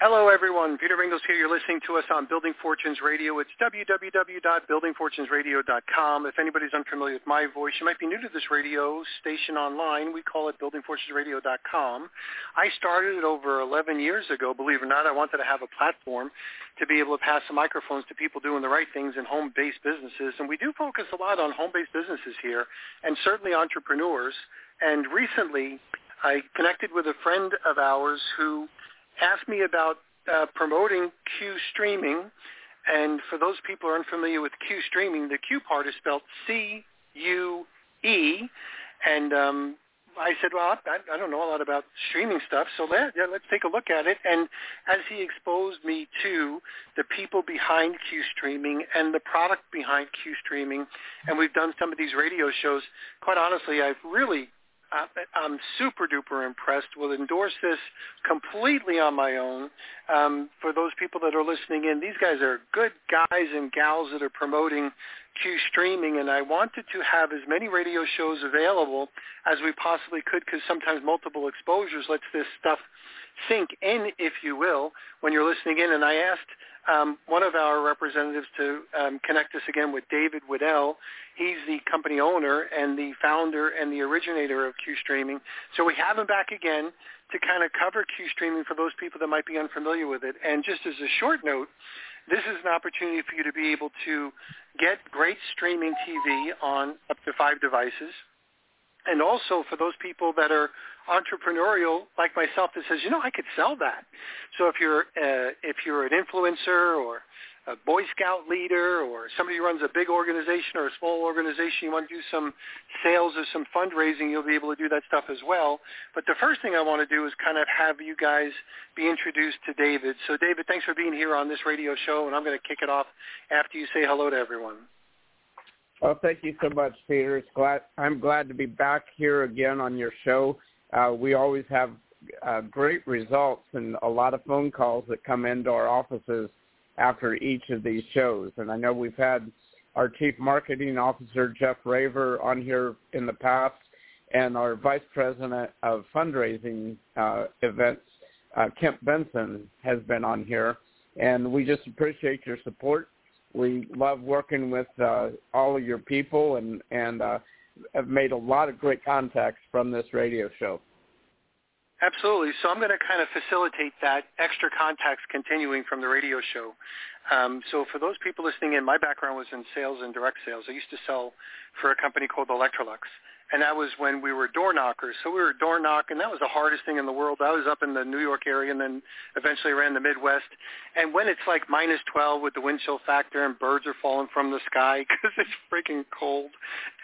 Hello, everyone. Peter Mingils here. You're listening to us on Building Fortunes Radio. It's www.buildingfortunesradio.com. If anybody's unfamiliar with my voice, you might be new to this radio station online. We call it buildingfortunesradio.com. I started it over 11 years ago. Believe it or not, I wanted to have a platform to be able to pass the microphones to people doing the right things in home-based businesses. And we do focus a lot on home-based businesses here and certainly entrepreneurs. And recently, I connected with a friend of ours who asked me about uh, promoting Cue streaming. And for those people who are unfamiliar with Cue streaming, the Q part is spelled C-U-E. And um, I said, well, I, I don't know a lot about streaming stuff, so let, yeah, let's take a look at it. And as he exposed me to the people behind Cue streaming and the product behind Cue streaming, and we've done some of these radio shows, quite honestly, I've really I'm super duper impressed. Will endorse this completely on my own. Um, for those people that are listening in, these guys are good guys and gals that are promoting Cue streaming, and I wanted to have as many radio shows available as we possibly could because sometimes multiple exposures lets this stuff sink in, if you will, when you're listening in. And I asked um, one of our representatives to um, connect us again with David Weddell. He's the company owner and the founder and the originator of Cue Streaming. So we have him back again to kind of cover Cue Streaming for those people that might be unfamiliar with it. And just as a short note, this is an opportunity for you to be able to get great streaming TV on up to five devices. And also for those people that are entrepreneurial like myself that says, you know, I could sell that. So if you're uh, if you're an influencer or a Boy Scout leader or somebody who runs a big organization or a small organization, you want to do some sales or some fundraising, you'll be able to do that stuff as well. But the first thing I want to do is kind of have you guys be introduced to David. So David, thanks for being here on this radio show, and I'm going to kick it off after you say hello to everyone. Well, thank you so much, Peter. It's glad I'm glad to be back here again on your show. Uh, we always have uh, great results and a lot of phone calls that come into our offices after each of these shows. And I know we've had our chief marketing officer, Jeff Raver, on here in the past, and our vice president of fundraising uh, events, uh, Kemp Benson, has been on here. And we just appreciate your support. We love working with uh, all of your people and, and uh, have made a lot of great contacts from this radio show. Absolutely. So I'm going to kind of facilitate that extra contacts continuing from the radio show. Um, so for those people listening in, my background was in sales and direct sales. I used to sell for a company called Electrolux and that was when we were door knockers. So we were door knocking. That was the hardest thing in the world. I was up in the New York area and then eventually ran the Midwest. And when it's like minus 12 with the wind chill factor and birds are falling from the sky because it's freaking cold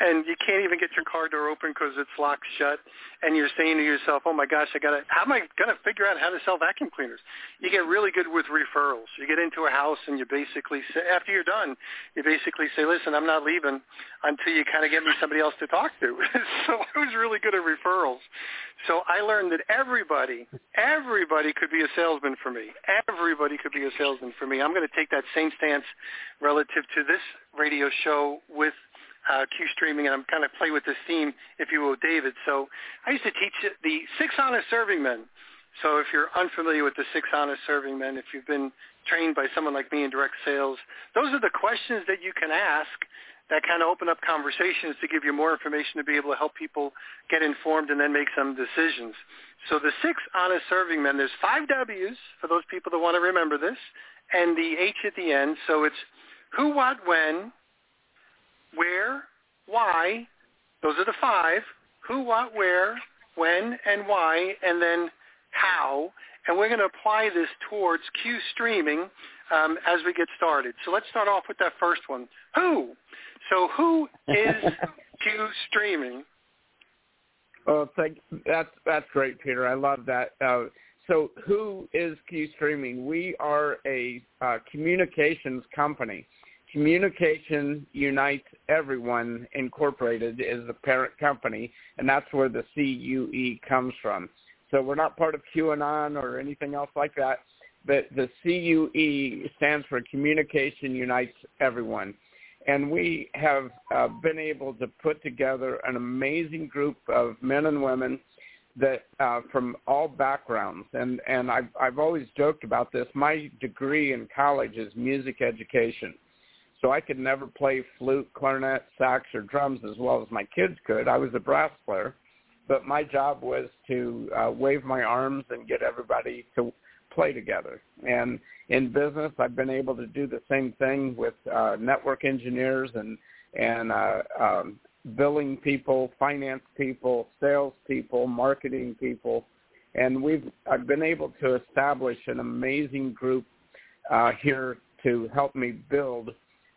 and you can't even get your car door open because it's locked shut and you're saying to yourself, oh my gosh, I got to, how am I going to figure out how to sell vacuum cleaners? You get really good with referrals. You get into a house and you basically say, after you're done, you basically say, listen, I'm not leaving until you kind of get me somebody else to talk to. so I was really good at referrals. So I learned that everybody, everybody could be a salesman for me. Everybody could be a salesman for me. I'm going to take that same stance relative to this radio show with uh, Cue streaming, and I'm kind of play with this theme, if you will, David. So I used to teach the six honest serving men. So if you're unfamiliar with the six honest serving men, if you've been trained by someone like me in direct sales, those are the questions that you can ask that kind of open up conversations to give you more information to be able to help people get informed and then make some decisions. So the six honest serving men, there's five W's for those people that want to remember this, and the H at the end. So it's who, what, when, where, why. Those are the five. Who, what, where, when, and why, and then how. And we're going to apply this towards Cue streaming um, as we get started. So let's start off with that first one. Who? So who is Cue streaming? Oh, thank that's that's great, Peter. I love that. Uh, so who is Cue Streaming? We are a uh, communications company. Communication Unites Everyone Incorporated is the parent company, and that's where the CUE comes from. So we're not part of QAnon or anything else like that, but the CUE stands for Communication Unites Everyone. And we have uh, been able to put together an amazing group of men and women that uh, from all backgrounds. And, and I've, I've always joked about this. My degree in college is music education. So I could never play flute, clarinet, sax, or drums as well as my kids could. I was a brass player but my job was to uh, wave my arms and get everybody to play together. And in business, I've been able to do the same thing with uh, network engineers and and uh, um, billing people, finance people, sales people, marketing people, and we've I've been able to establish an amazing group uh, here to help me build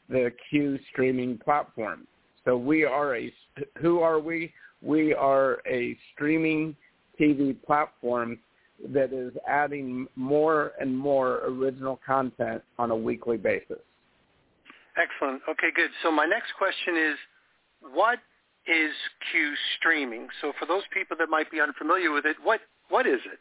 the Cue streaming platform. So we are a who are we? We are a streaming TV platform that is adding more and more original content on a weekly basis. Excellent. Okay, good. So my next question is, what is Cue streaming? So for those people that might be unfamiliar with it, what what is it?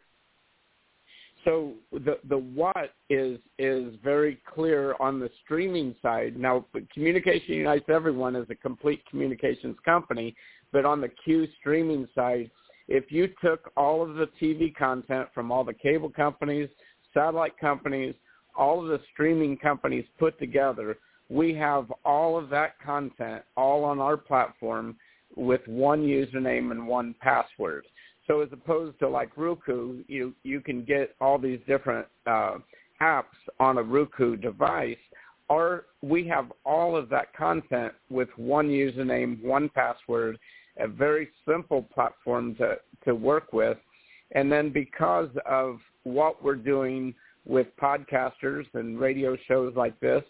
So the the what is is very clear on the streaming side. Now, Communication Unites Everyone is a complete communications company, but on the Cue streaming side, if you took all of the TV content from all the cable companies, satellite companies, all of the streaming companies put together, we have all of that content all on our platform with one username and one password. So as opposed to like Roku, you you can get all these different uh, apps on a Roku device. Or we have all of that content with one username, one password, a very simple platform to, to work with. And then because of what we're doing with podcasters and radio shows like this,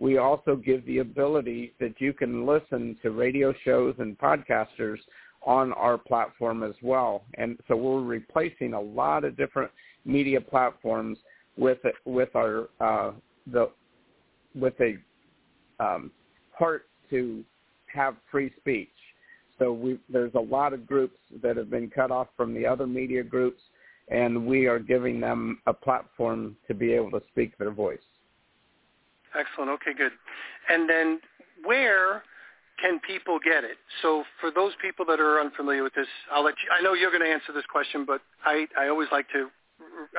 we also give the ability that you can listen to radio shows and podcasters on our platform as well. And so we're replacing a lot of different media platforms with it, with our uh, the with a um, heart to have free speech. So we, there's a lot of groups that have been cut off from the other media groups, and we are giving them a platform to be able to speak their voice. Excellent. Okay, good. And then where can people get it? So for those people that are unfamiliar with this, I'll let you, I know you're going to answer this question, but I, I always like to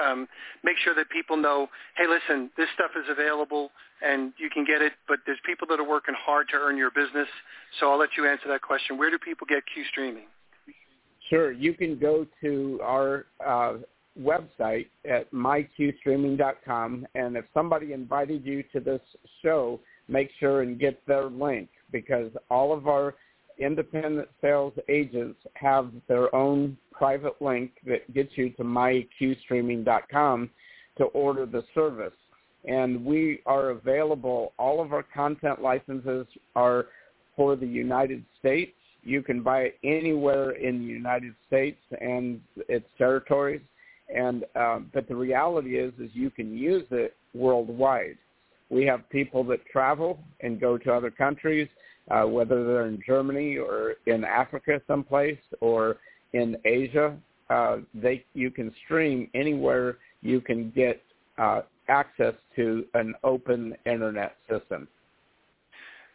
um, make sure that people know, hey, listen, this stuff is available and you can get it, but there's people that are working hard to earn your business. So I'll let you answer that question. Where do people get Cue streaming? Sure. You can go to our uh, website at mycuestreaming.com, and if somebody invited you to this show, make sure and get their link because all of our independent sales agents have their own private link that gets you to mycuestreaming.com to order the service. And we are available, all of our content licenses are for the United States. You can buy it anywhere in the United States and its territories. And uh, but the reality is, is you can use it worldwide. We have people that travel and go to other countries uh, whether they're in Germany or in Africa someplace or in Asia. Uh, they you can stream anywhere you can get uh, access to an open internet system.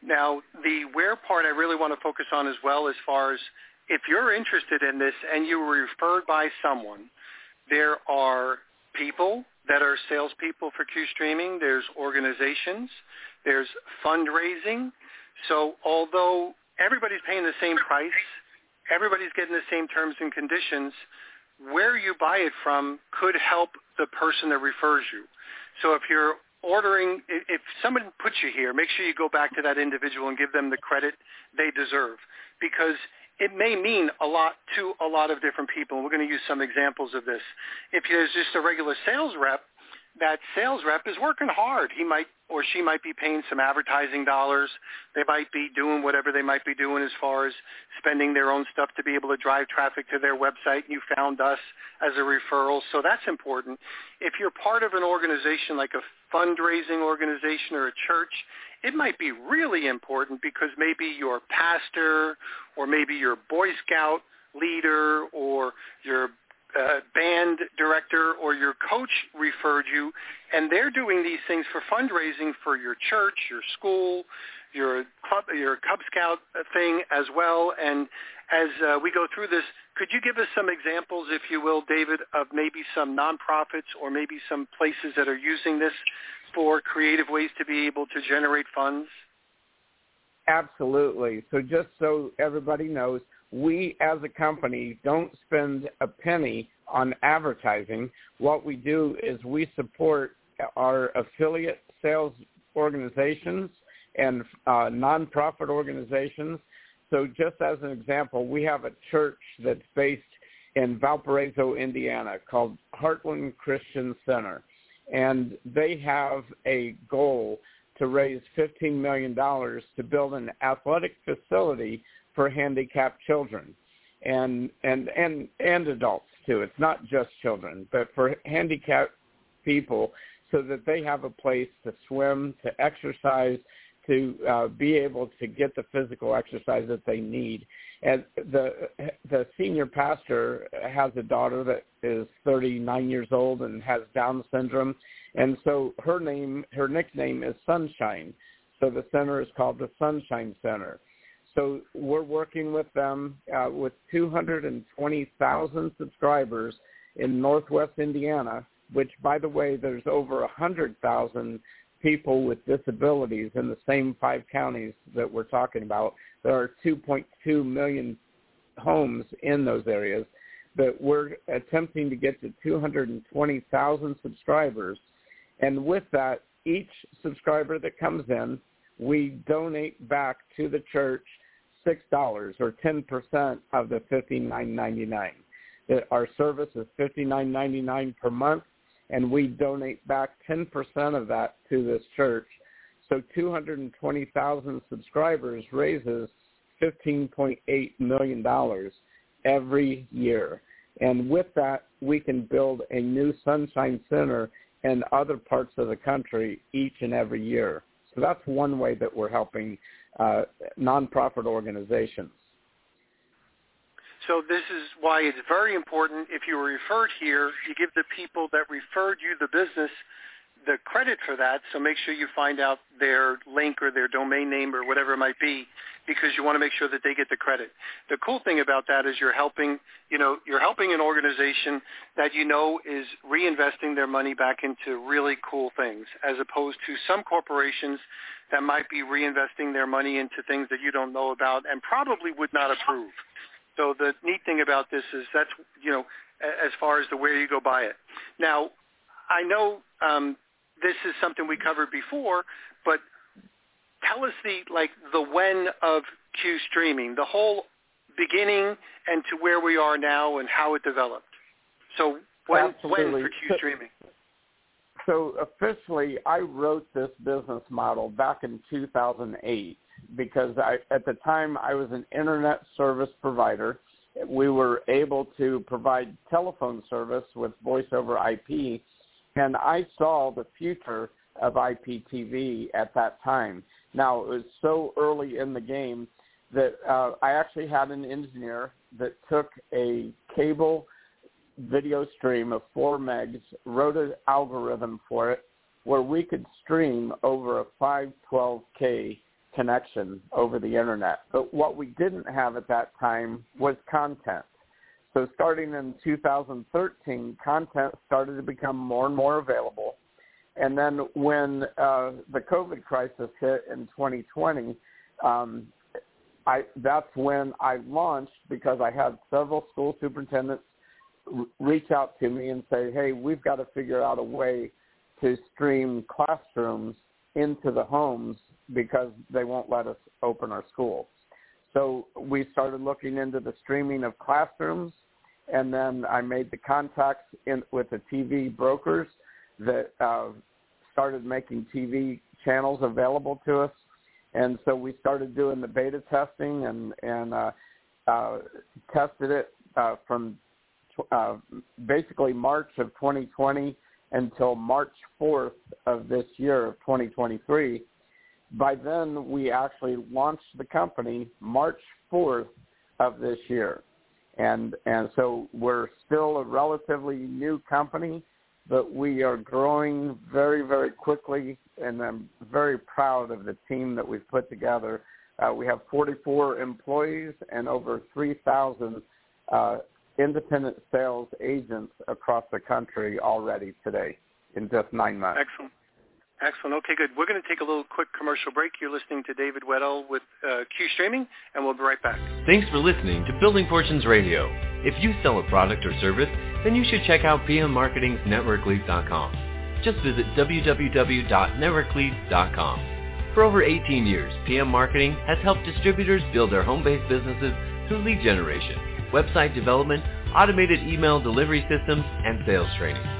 Now, the where part I really want to focus on as well, as far as if you're interested in this and you were referred by someone, there are people that are salespeople for Cue Streaming. There's organizations. There's fundraising. So although everybody's paying the same price, everybody's getting the same terms and conditions, where you buy it from could help the person that refers you. So if you're ordering, if someone puts you here, make sure you go back to that individual and give them the credit they deserve because it may mean a lot to a lot of different people. We're going to use some examples of this. If there's just a regular sales rep that sales rep is working hard. He might or she might be paying some advertising dollars. They might be doing whatever they might be doing as far as spending their own stuff to be able to drive traffic to their website. You found us as a referral, so that's important. If you're part of an organization like a fundraising organization or a church, it might be really important because maybe your pastor or maybe your Boy Scout leader or your uh, band director or your coach referred you, and they're doing these things for fundraising for your church, your school, your club, your Cub Scout thing as well. And as uh, we go through this, could you give us some examples, if you will, David, of maybe some nonprofits or maybe some places that are using this for creative ways to be able to generate funds? Absolutely. So just so everybody knows, we as a company don't spend a penny on advertising. What we do is we support our affiliate sales organizations and uh, nonprofit organizations. So just as an example, we have a church that's based in Valparaiso, Indiana called Heartland Christian Center. And they have a goal to raise $15 million to build an athletic facility for handicapped children and and and and adults too. It's not just children, but for handicapped people so that they have a place to swim, to exercise, to uh, be able to get the physical exercise that they need. And the the senior pastor has a daughter that is 39 years old and has Down syndrome, and so her name, her nickname is Sunshine. So the center is called the Sunshine Center. So we're working with them uh, with 220,000 subscribers in Northwest Indiana, which, by the way, there's over 100,000 people with disabilities in the same five counties that we're talking about. There are 2.2 million homes in those areas, but we're attempting to get to 220,000 subscribers. And with that, each subscriber that comes in, we donate back to the church six dollars or ten percent of the fifty nine ninety nine. Our service is fifty nine ninety nine per month, and we donate back ten percent of that to this church. So two hundred and twenty thousand subscribers raises fifteen point eight million dollars every year. And with that, we can build a new Sunshine Center in other parts of the country each and every year. So that's one way that we're helping uh, nonprofit organizations. So this is why it's very important if you were referred here, you give the people that referred you the business the credit for that. So make sure you find out their link or their domain name or whatever it might be because you want to make sure that they get the credit. The cool thing about that is you're helping, you know, you're helping an organization that you know is reinvesting their money back into really cool things as opposed to some corporations that might be reinvesting their money into things that you don't know about and probably would not approve. So the neat thing about this is that's, you know, as far as the where you go buy it. Now, I know um, this is something we covered before, but tell us the like the when of Cue streaming, the whole beginning and to where we are now and how it developed. So when when for Cue streaming? So officially, I wrote this business model back in 2008 because I, at the time I was an internet service provider. We were able to provide telephone service with voice over IP and I saw the future of IPTV at that time. Now, it was so early in the game that uh, I actually had an engineer that took a cable video stream of 4 megs, wrote an algorithm for it where we could stream over a 512K connection over the internet. But what we didn't have at that time was content. So starting in 2013, content started to become more and more available. And then when uh, the COVID crisis hit in 2020, um, I, that's when I launched because I had several school superintendents r- reach out to me and say, hey, we've got to figure out a way to stream classrooms into the homes because they won't let us open our schools. So we started looking into the streaming of classrooms, and then I made the contacts in, with the TV brokers that uh, started making TV channels available to us, and so we started doing the beta testing and and uh, uh, tested it uh, from uh, basically March of 2020 until March 4th of this year of 2023. By then, we actually launched the company March 4th of this year. And, and so we're still a relatively new company, but we are growing very, very quickly, and I'm very proud of the team that we've put together. Uh, we have 44 employees and over 3,000 uh, independent sales agents across the country already today in just nine months. Excellent. Excellent. Okay, good. We're going to take a little quick commercial break. You're listening to David Weddell with uh, Cue Streaming, and we'll be right back. Thanks for listening to Building Fortunes Radio. If you sell a product or service, then you should check out PM Marketing's NetworkLeads.com. Just visit www.networkleads.com. For over 18 years, PM Marketing has helped distributors build their home-based businesses through lead generation, website development, automated email delivery systems, and sales training.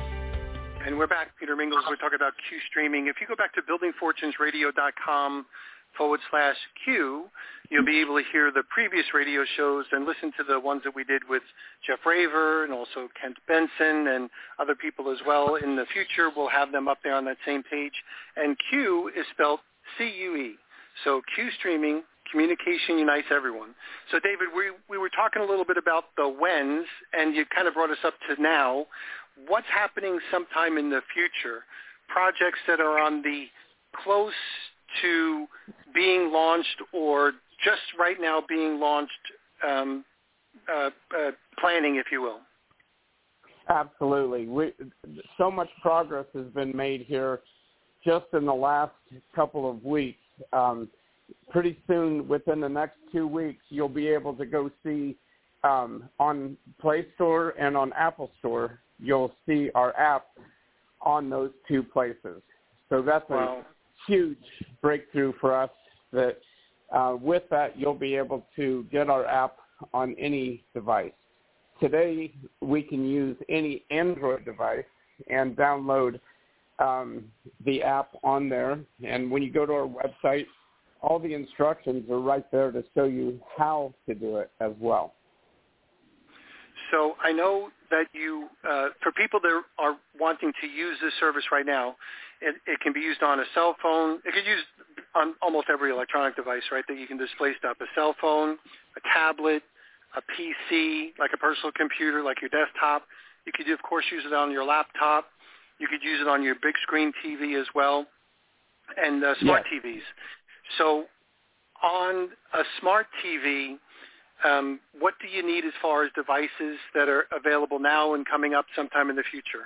And we're back, Peter Mingils. We're talking about Cue streaming. If you go back to buildingfortunesradio.com forward slash Q, you'll be able to hear the previous radio shows and listen to the ones that we did with Jeff Raver and also Kent Benson and other people as well. In the future, we'll have them up there on that same page. And Q is spelled C-U-E. So Cue streaming, communication unites everyone. So David, we, we were talking a little bit about the whens, and you kind of brought us up to now. What's happening sometime in the future? Projects that are on the close to being launched or just right now being launched um, uh, uh, planning, if you will? Absolutely. We, so much progress has been made here just in the last couple of weeks. Um, pretty soon, within the next two weeks, you'll be able to go see um, on Play Store and on Apple Store. You'll see our app on those two places. So that's wow. a huge breakthrough for us. That uh, with that, you'll be able to get our app on any device. Today, we can use any Android device and download um, the app on there. And when you go to our website, all the instructions are right there to show you how to do it as well. So I know that you, uh, for people that are wanting to use this service right now, it, it can be used on a cell phone. It can be used on almost every electronic device, right, that you can display stuff. A cell phone, a tablet, a PC, like a personal computer, like your desktop. You could, of course, use it on your laptop. You could use it on your big screen TV as well, and uh, smart yes. TVs. So on a smart TV, um, what do you need as far as devices that are available now and coming up sometime in the future?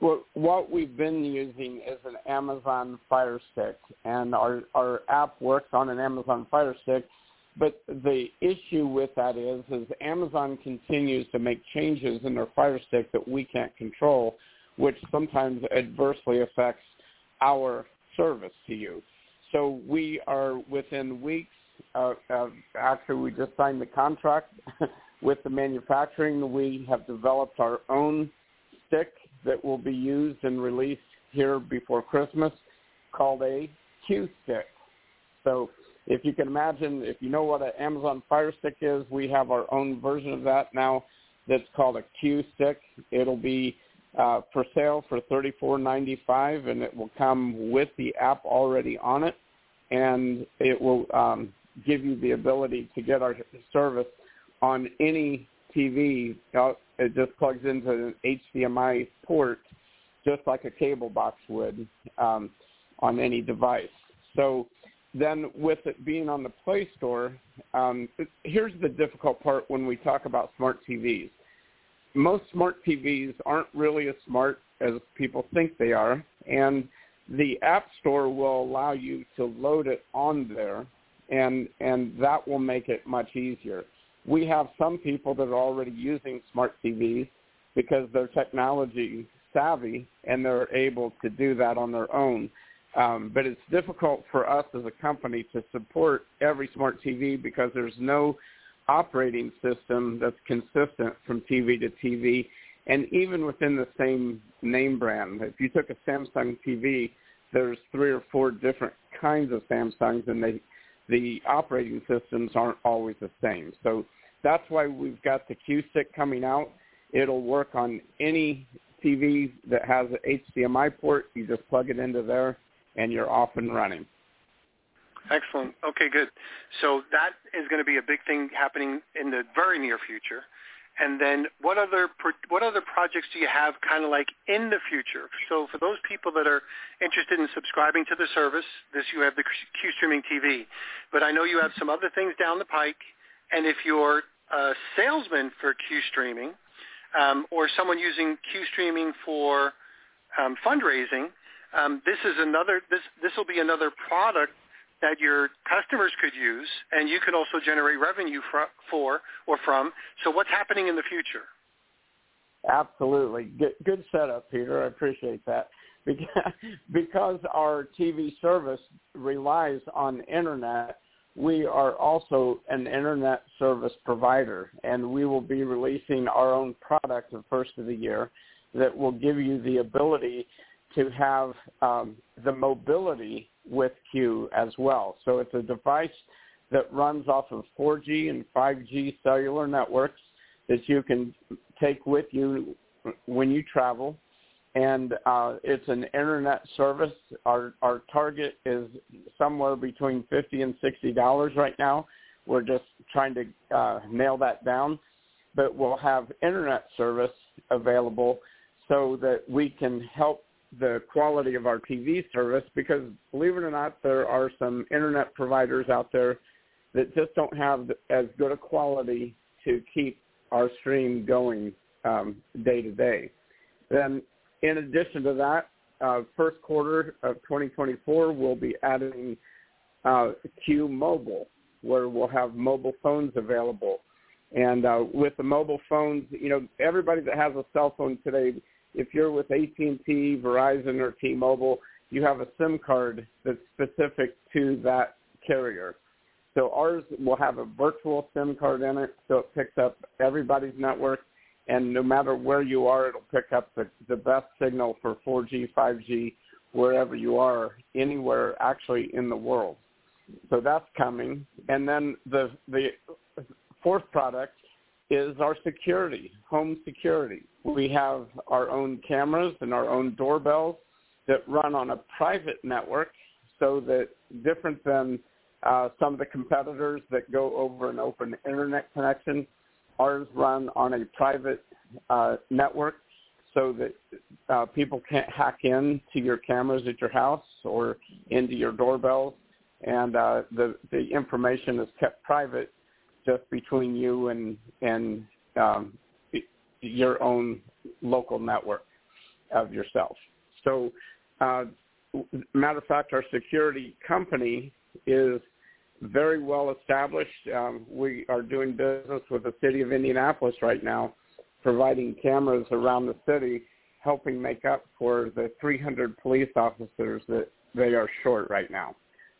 Well, what we've been using is an Amazon Fire Stick, and our, our app works on an Amazon Fire Stick. But the issue with that is, is Amazon continues to make changes in their Fire Stick that we can't control, which sometimes adversely affects our service to you. So we are within weeks. Uh, uh, actually, we just signed the contract with the manufacturing. We have developed our own stick that will be used and released here before Christmas called a Cue stick. So if you can imagine, if you know what an Amazon Fire Stick is, we have our own version of that now that's called a Cue stick. It'll be uh, for sale for $34.95, and it will come with the app already on it, and it will um, give you the ability to get our service on any TV. It just plugs into an HDMI port, just like a cable box would um, on any device. So then with it being on the Play Store, um, here's the difficult part when we talk about smart TVs most smart TVs aren't really as smart as people think they are, and the App Store will allow you to load it on there, and and that will make it much easier. We have some people that are already using smart TVs because they're technology savvy and they're able to do that on their own. Um, but it's difficult for us as a company to support every smart TV because there's no operating system that's consistent from TV to TV. And even within the same name brand, if you took a Samsung TV, there's three or four different kinds of Samsungs, and they, the operating systems aren't always the same. So that's why we've got the Cue-Stick coming out. It'll work on any TV that has an HDMI port. You just plug it into there, and you're off and running. Excellent. Okay, good. So that is going to be a big thing happening in the very near future. And then what other what other projects do you have kind of like in the future? So for those people that are interested in subscribing to the service, this you have the Cue Streaming TV, but I know you have some other things down the pike. And if you're a salesman for Cue Streaming um, or someone using Cue Streaming for um, fundraising, um, this is another this this will be another product that your customers could use, and you can also generate revenue for, for or from. So what's happening in the future? Absolutely. Good, good setup, Peter. I appreciate that. Because our TV service relies on internet, we are also an internet service provider, and we will be releasing our own product the first of the year that will give you the ability to have um, the mobility with Q as well. So it's a device that runs off of 4G and 5G cellular networks that you can take with you when you travel. And uh, it's an internet service. Our our target is somewhere between fifty and sixty dollars right now. We're just trying to uh, nail that down, but we'll have internet service available so that we can help the quality of our TV service because believe it or not, there are some internet providers out there that just don't have as good a quality to keep our stream going um, day to day. Then in addition to that, uh, first quarter of 2024, we'll be adding uh, Cue Mobile, where we'll have mobile phones available. And uh, with the mobile phones, you know, everybody that has a cell phone today if you're with AT&T, Verizon, or T-Mobile, you have a SIM card that's specific to that carrier. So ours will have a virtual SIM card in it, so it picks up everybody's network, and no matter where you are, it'll pick up the, the best signal for 4G, 5G, wherever you are, anywhere actually in the world. So that's coming. And then the the fourth product is our security, home security. We have our own cameras and our own doorbells that run on a private network so that different than uh, some of the competitors that go over an open internet connection, ours run on a private uh, network so that uh, people can't hack in to your cameras at your house or into your doorbells. And uh, the, the information is kept private just between you and and um, your own local network of yourself. So, uh, matter of fact, our security company is very well established. Um, we are doing business with the city of Indianapolis right now, providing cameras around the city, helping make up for the 300 police officers that they are short right now.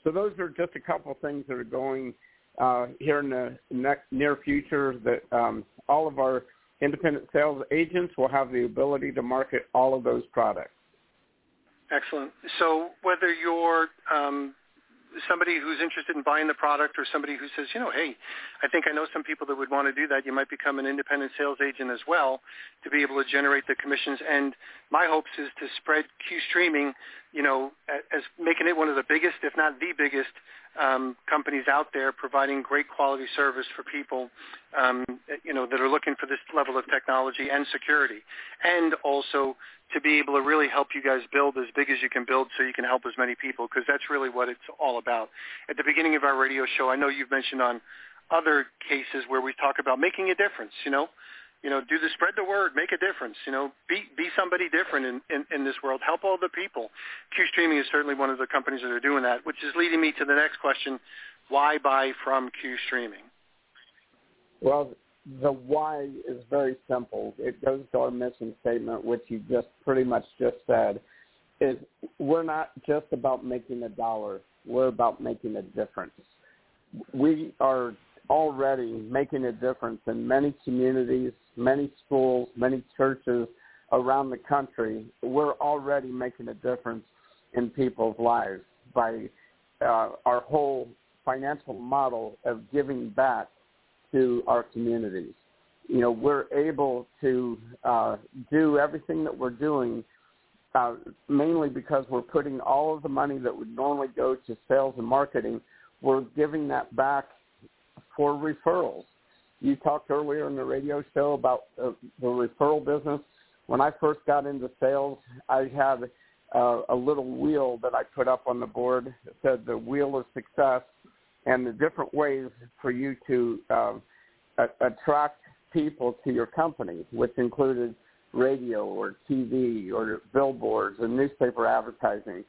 So those are just a couple things that are going uh, here in the next near future that um, all of our independent sales agents will have the ability to market all of those products. Excellent. So whether you're um, somebody who's interested in buying the product or somebody who says, you know, hey, I think I know some people that would want to do that, you might become an independent sales agent as well to be able to generate the commissions. And my hopes is to spread Cue streaming, you know, as making it one of the biggest, if not the biggest, um, companies out there providing great quality service for people, um, you know, that are looking for this level of technology and security, and also to be able to really help you guys build as big as you can build, so you can help as many people, because that's really what it's all about. At the beginning of our radio show, I know you've mentioned on other cases where we talk about making a difference. You know, you know, do the spread the word, make a difference. You know, be be somebody different in, in, in this world. Help all the people. Cue Streaming is certainly one of the companies that are doing that, which is leading me to the next question: Why buy from Cue Streaming? Well, the why is very simple. It goes to our mission statement, which you just pretty much just said. Is we're not just about making a dollar. We're about making a difference. We are already making a difference in many communities, many schools, many churches around the country. We're already making a difference in people's lives by uh, our whole financial model of giving back to our communities. You know, we're able to uh, do everything that we're doing uh, mainly because we're putting all of the money that would normally go to sales and marketing, we're giving that back for referrals. You talked earlier in the radio show about uh, the referral business. When I first got into sales, I had uh, a little wheel that I put up on the board that said the wheel of success and the different ways for you to uh, a- attract people to your company, which included radio or TV or billboards and newspaper advertising.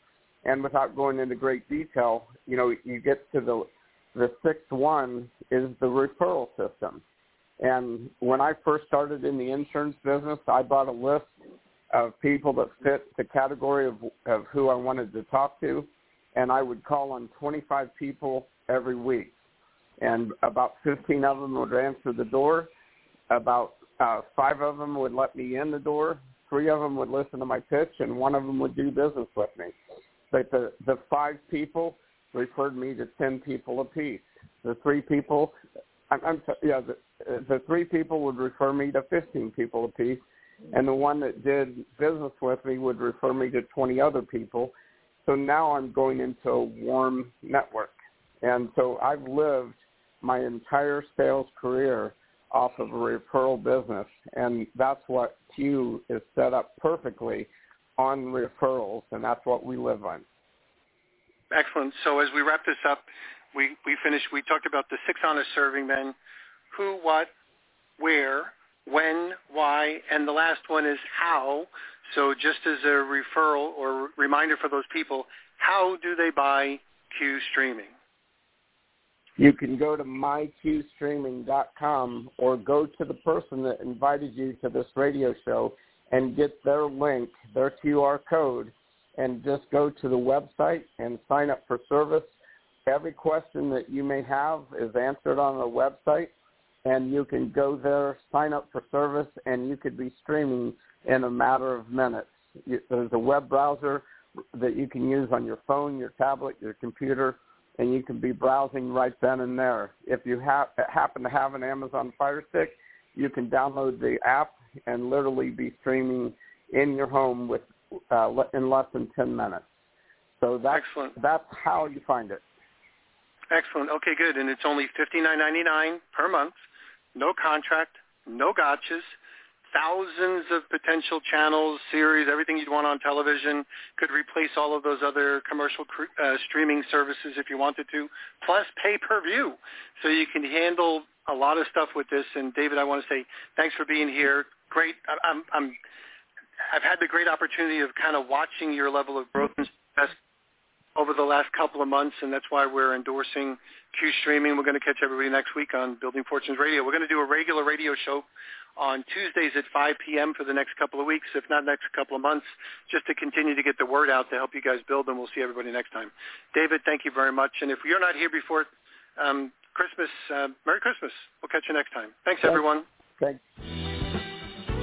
And without going into great detail, you know, you get to the the sixth one is the referral system. And when I first started in the insurance business, I bought a list of people that fit the category of, of who I wanted to talk to, and I would call on 25 people every week. And about 15 of them would answer the door. About uh, five of them would let me in the door. Three of them would listen to my pitch, and one of them would do business with me. But the the five people referred me to ten people apiece. The three people, I'm, I'm sorry, yeah, the, the three people would refer me to fifteen people apiece, and the one that did business with me would refer me to twenty other people. So now I'm going into a warm network, and so I've lived my entire sales career off of a referral business, and that's what Q is set up perfectly on referrals, and that's what we live on. Excellent. So as we wrap this up, we, we finished, we talked about the six honest serving men, who, what, where, when, why, and the last one is how. So just as a referral or reminder for those people, how do they buy Cue streaming? You can go to mycuestreaming.com or go to the person that invited you to this radio show and get their link, their QR code, and just go to the website and sign up for service. Every question that you may have is answered on the website, and you can go there, sign up for service, and you could be streaming in a matter of minutes. There's a web browser that you can use on your phone, your tablet, your computer, and you can be browsing right then and there. If you ha- happen to have an Amazon Fire Stick, you can download the app and literally be streaming in your home with uh, in less than 10 minutes. So that's Excellent. that's how you find it. Excellent. Okay, good. And it's only fifty nine ninety nine per month. No contract, no gotchas thousands of potential channels, series, everything you'd want on television. Could replace all of those other commercial uh, streaming services if you wanted to, plus pay-per-view. So you can handle a lot of stuff with this. And David, I want to say thanks for being here. Great. I'm, I'm, I've had the great opportunity of kind of watching your level of growth and success over the last couple of months, and that's why we're endorsing Cue Streaming. We're going to catch everybody next week on Building Fortunes Radio. We're going to do a regular radio show on Tuesdays at 5 p.m. for the next couple of weeks, if not next couple of months, just to continue to get the word out to help you guys build, and we'll see everybody next time. David, thank you very much. And if you're not here before um, Christmas, uh, Merry Christmas. We'll catch you next time. Thanks, everyone. Thanks.